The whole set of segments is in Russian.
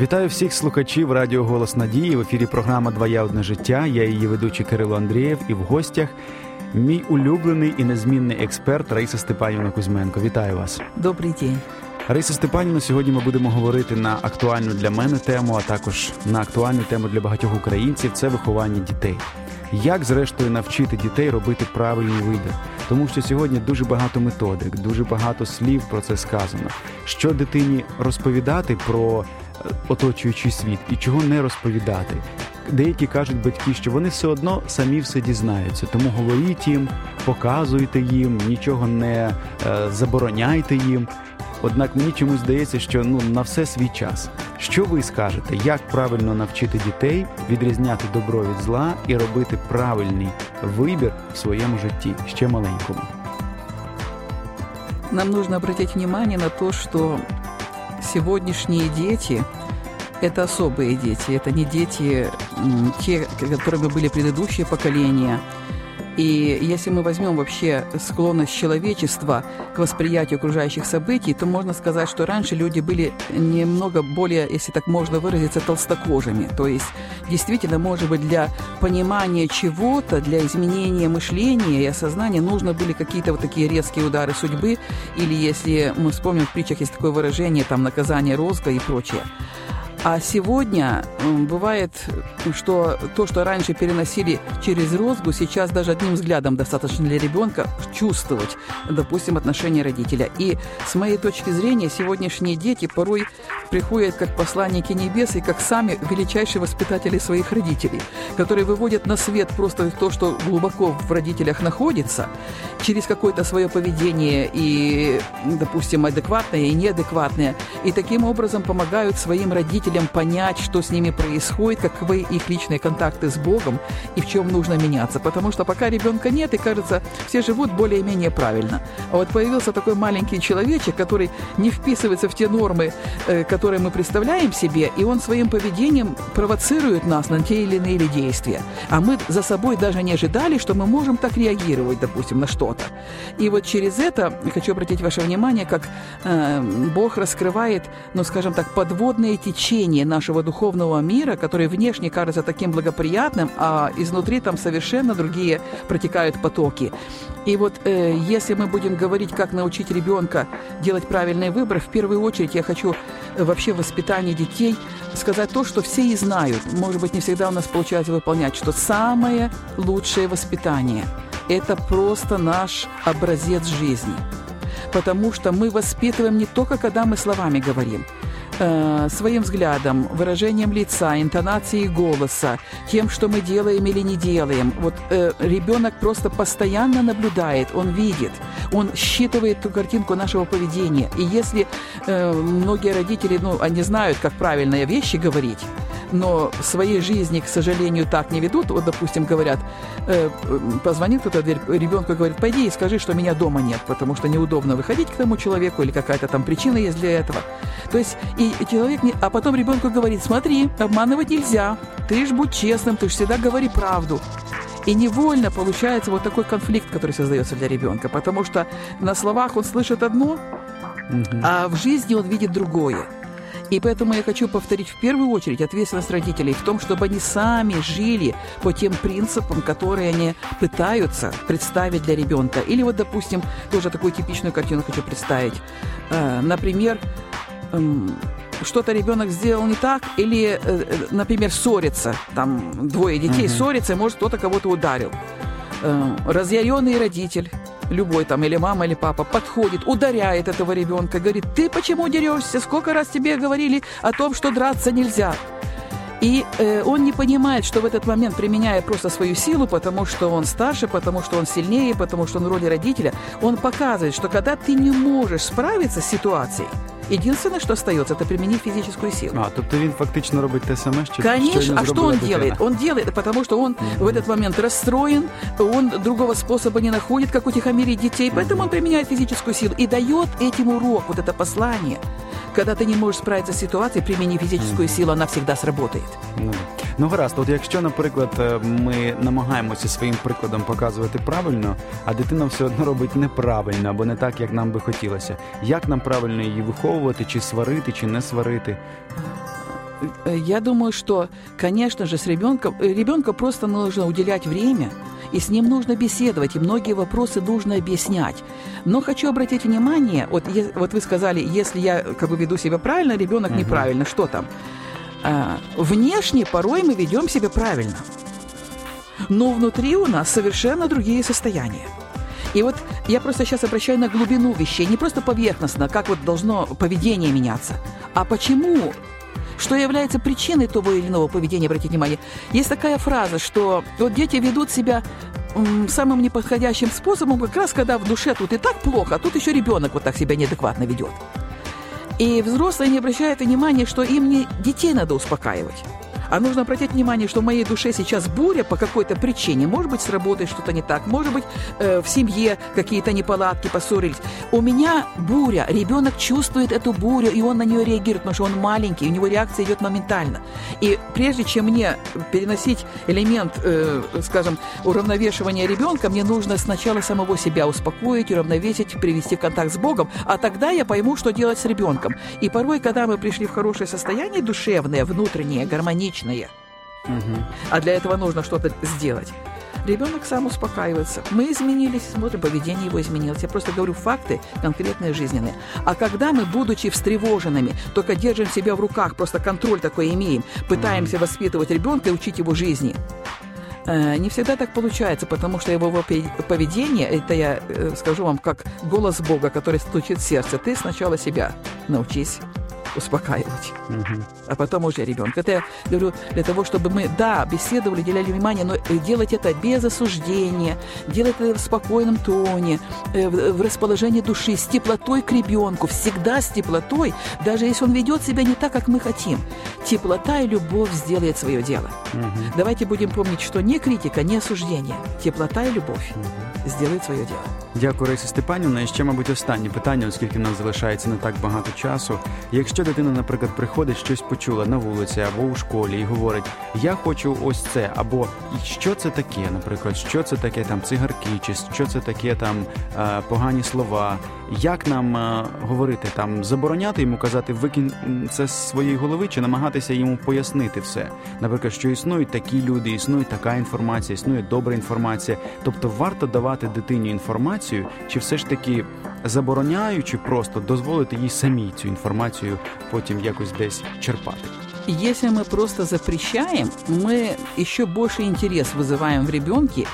Вітаю всіх слухачів Радіо Голос Надії. В ефірі програма Двоя одне життя. Я її ведучий Кирило Андрієв і в гостях мій улюблений і незмінний експерт Раїса Степанівна Кузьменко. Вітаю вас. Добрий день. Раїса Степанівна, сьогодні ми будемо говорити на актуальну для мене тему, а також на актуальну тему для багатьох українців це виховання дітей. Як, зрештою, навчити дітей робити правильний вибір? Тому що сьогодні дуже багато методик, дуже багато слів про це сказано. Що дитині розповідати про е, оточуючий світ і чого не розповідати? Деякі кажуть батьки, що вони все одно самі все дізнаються, тому говоріть їм, показуйте їм, нічого не е, забороняйте їм. Однак мені чомусь здається, що ну на все свій час. Що ви скажете, як правильно навчити дітей відрізняти добро від зла і робити правильний вибір в своєму житті ще маленькому? Нам нужно обратить внимание на то, что сегодняшние дети – это особые дети, это не дети, те, которыми были предыдущие поколения – и если мы возьмем вообще склонность человечества к восприятию окружающих событий, то можно сказать, что раньше люди были немного более, если так можно выразиться, толстокожими. То есть действительно, может быть, для понимания чего-то, для изменения мышления и осознания нужно были какие-то вот такие резкие удары судьбы, или если мы вспомним в притчах есть такое выражение, там, наказание розга и прочее. А сегодня бывает, что то, что раньше переносили через розгу, сейчас даже одним взглядом достаточно для ребенка чувствовать, допустим, отношение родителя. И с моей точки зрения, сегодняшние дети порой приходят как посланники небес и как сами величайшие воспитатели своих родителей, которые выводят на свет просто то, что глубоко в родителях находится, через какое-то свое поведение и, допустим, адекватное и неадекватное, и таким образом помогают своим родителям родителям понять, что с ними происходит, каковы их личные контакты с Богом и в чем нужно меняться. Потому что пока ребенка нет, и кажется, все живут более-менее правильно. А вот появился такой маленький человечек, который не вписывается в те нормы, э, которые мы представляем себе, и он своим поведением провоцирует нас на те или иные действия. А мы за собой даже не ожидали, что мы можем так реагировать, допустим, на что-то. И вот через это хочу обратить ваше внимание, как э, Бог раскрывает, ну, скажем так, подводные течения течение нашего духовного мира, который внешне кажется таким благоприятным, а изнутри там совершенно другие протекают потоки. И вот э, если мы будем говорить, как научить ребенка делать правильный выбор, в первую очередь я хочу э, вообще в воспитании детей сказать то, что все и знают. Может быть, не всегда у нас получается выполнять, что самое лучшее воспитание – это просто наш образец жизни. Потому что мы воспитываем не только, когда мы словами говорим – э, своим взглядом, выражением лица, интонацией голоса, тем, что мы делаем или не делаем. Вот э, ребенок просто постоянно наблюдает, он видит, он считывает ту картинку нашего поведения. И если э, многие родители, ну, они знают, как правильные вещи говорить, но своей жизни, к сожалению, так не ведут. Вот, допустим, говорят, э, позвонит кто-то в дверь ребенку говорит, пойди и скажи, что меня дома нет, потому что неудобно выходить к тому человеку или какая-то там причина есть для этого. То есть и человек, не... а потом ребенку говорит, смотри, обманывать нельзя, ты ж будь честным, ты ж всегда говори правду. И невольно получается вот такой конфликт, который создается для ребенка, потому что на словах он слышит одно, а в жизни он видит другое. И поэтому я хочу повторить в первую очередь ответственность родителей в том, чтобы они сами жили по тем принципам, которые они пытаются представить для ребенка. Или вот, допустим, тоже такую типичную картину хочу представить. Э, например, эм, что-то ребенок сделал не так, или, э, э, например, ссорится, там двое детей uh-huh. ссорятся, и может кто-то кого-то ударил. Разъяренный родитель любой там, или мама, или папа, подходит, ударяет этого ребенка, говорит, ты почему дерешься? Сколько раз тебе говорили о том, что драться нельзя? И э, он не понимает, что в этот момент, применяя просто свою силу, потому что он старше, потому что он сильнее, потому что он в роли родителя, он показывает, что когда ты не можешь справиться с ситуацией, Единственное, что остается, это применить физическую силу. А, тобто він фактично робить те саме, що Конечно, а что он дитина. делает? Он делает, потому что он mm-hmm. в этот момент расстроен, он другого способа не находит, как утихомирить детей, поэтому mm-hmm. он применяет физическую силу и дает этим урок, вот это послание. Когда ты не можешь справиться с ситуацией, примени физическую mm-hmm. силу, она всегда сработает. Ну, ну гаразд, от якщо, наприклад, е, ми намагаємося своїм прикладом показувати правильно, а дитина все одно робить неправильно або не так, як нам би хотілося. Як нам правильно її виховувати, чи сварити, чи не сварити? я думаю, что, конечно же, с ребенком, ребенка просто нужно уделять время, и с ним нужно беседовать, и многие вопросы нужно объяснять. Но хочу обратить внимание, вот, вот вы сказали, если я как бы веду себя правильно, ребенок угу. неправильно, что там? А, внешне порой мы ведем себя правильно, но внутри у нас совершенно другие состояния. И вот я просто сейчас обращаю на глубину вещей, не просто поверхностно, как вот должно поведение меняться, а почему что является причиной того или иного поведения, обратите внимание. Есть такая фраза, что вот дети ведут себя самым неподходящим способом, как раз когда в душе тут и так плохо, а тут еще ребенок вот так себя неадекватно ведет. И взрослые не обращают внимания, что им не детей надо успокаивать. А нужно обратить внимание, что в моей душе сейчас буря по какой-то причине. Может быть, с работой что-то не так, может быть, э, в семье какие-то неполадки, поссорились. У меня буря, ребенок чувствует эту бурю, и он на нее реагирует, потому что он маленький, у него реакция идет моментально. И прежде чем мне переносить элемент, э, скажем, уравновешивания ребенка, мне нужно сначала самого себя успокоить, уравновесить, привести в контакт с Богом, а тогда я пойму, что делать с ребенком. И порой, когда мы пришли в хорошее состояние душевное, внутреннее, гармоничное, личное. Угу. А для этого нужно что-то сделать. Ребенок сам успокаивается. Мы изменились, смотрим, поведение его изменилось. Я просто говорю факты конкретные, жизненные. А когда мы, будучи встревоженными, только держим себя в руках, просто контроль такой имеем, пытаемся mm воспитывать ребенка и учить его жизни, э, не всегда так получается, потому что его поведение, это я э, скажу вам, как голос Бога, который стучит в сердце. Ты сначала себя научись успокаивать, угу. а потом уже ребенка. Это я говорю для того, чтобы мы, да, беседовали, уделяли внимание, но делать это без осуждения, делать это в спокойном тоне, э, в расположении души, с теплотой к ребенку, всегда с теплотой, даже если он ведет себя не так, как мы хотим. Теплота и любовь сделает свое дело. Угу. Давайте будем помнить, что не критика, не осуждение, теплота и любовь угу. сделают своє діло. Дякую, Раїса Степанівна. І ще, мабуть, останнє питання, оскільки в нас залишається не так багато часу. Якщо Якщо дитина, наприклад, приходить, щось почула на вулиці або у школі і говорить, я хочу ось це, або що це таке, наприклад, що це таке там цигарки, чи що це таке там е, погані слова, як нам е, говорити там, забороняти йому казати, викинь це з своєї голови, чи намагатися йому пояснити все. Наприклад, що існують такі люди, існує така інформація, існує добра інформація. Тобто варто давати дитині інформацію, чи все ж таки забороняючи просто дозволити їй самій цю інформацію потім якось десь черпати. Если мы просто запрещаем, мы еще больше интерес вызываем в ребенке,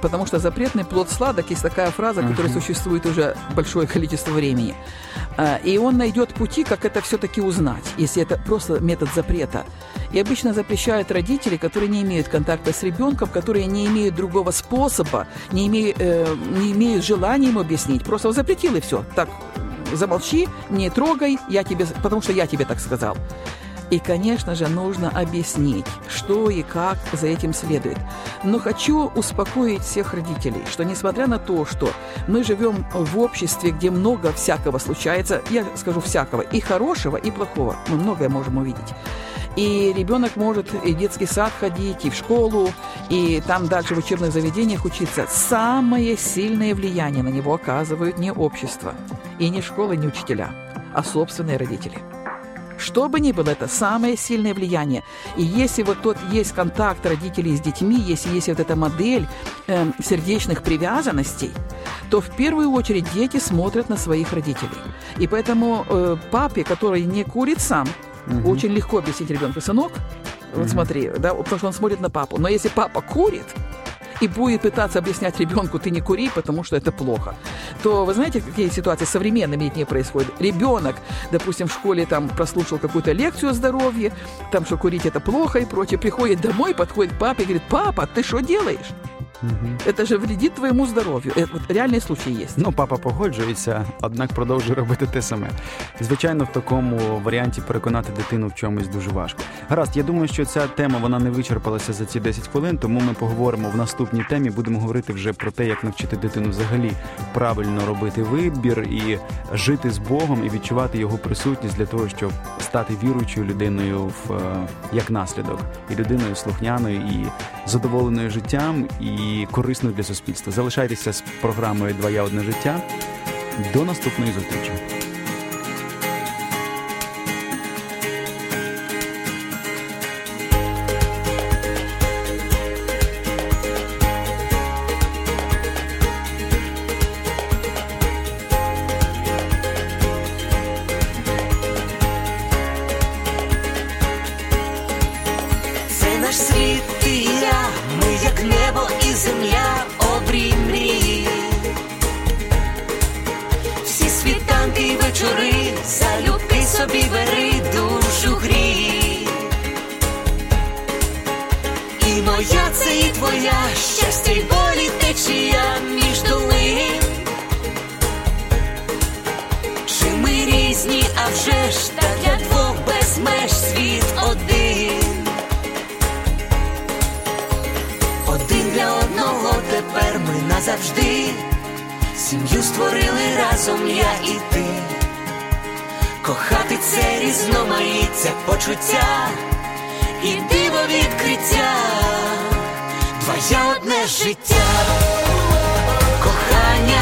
потому что запретный плод сладок, есть такая фраза, которая uh-huh. существует уже большое количество времени. А, и он найдет пути, как это все-таки узнать, если это просто метод запрета. И обычно запрещают родители, которые не имеют контакта с ребенком, которые не имеют другого способа, не имеют, э, не имеют желания ему объяснить. Просто запретил и все. Так, замолчи, не трогай, я тебе, потому что я тебе так сказал. И, конечно же, нужно объяснить, что и как за этим следует. Но хочу успокоить всех родителей, что несмотря на то, что мы живем в обществе, где много всякого случается, я скажу всякого, и хорошего, и плохого, мы многое можем увидеть. И ребенок может и в детский сад ходить, и в школу, и там дальше в учебных заведениях учиться. Самое сильное влияние на него оказывают не общество, и не школа, не учителя, а собственные родители. Что бы ни было, это самое сильное влияние. И если вот тот есть контакт родителей с детьми, если есть вот эта модель э, сердечных привязанностей, то в первую очередь дети смотрят на своих родителей. И поэтому э, папе, который не курит сам, угу. очень легко объяснить ребенку, сынок, вот смотри, да, потому что он смотрит на папу. Но если папа курит, и будет пытаться объяснять ребенку, ты не кури, потому что это плохо, то вы знаете, какие ситуации современными детьми происходят? Ребенок, допустим, в школе там прослушал какую-то лекцию о здоровье, там, что курить это плохо и прочее, приходит домой, подходит к папе и говорит, папа, ты что делаешь? Угу. Це ж вредить твоєму здоров'ю. От реальний случай є. Ну, папа погоджується, однак продовжує робити те саме. Звичайно, в такому варіанті переконати дитину в чомусь дуже важко. Гаразд, я думаю, що ця тема вона не вичерпалася за ці 10 хвилин, тому ми поговоримо в наступній темі. Будемо говорити вже про те, як навчити дитину взагалі правильно робити вибір і жити з Богом і відчувати його присутність для того, щоб стати віруючою людиною в е, як наслідок, і людиною слухняною і задоволеною життям. і і корисною для суспільства. Залишайтеся з програмою Два я одне життя. До наступної зустрічі. Й болі течія між долин. Чи ми різні, а вже ж та для двох без меж світ один. Один для одного тепер ми назавжди. Сім'ю створили разом я і ти. Кохати це різноманіття почуття і диво відкриття, одне життя, кохання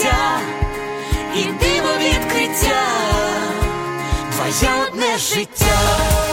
почуття і диво відкриття. Твоє одне життя.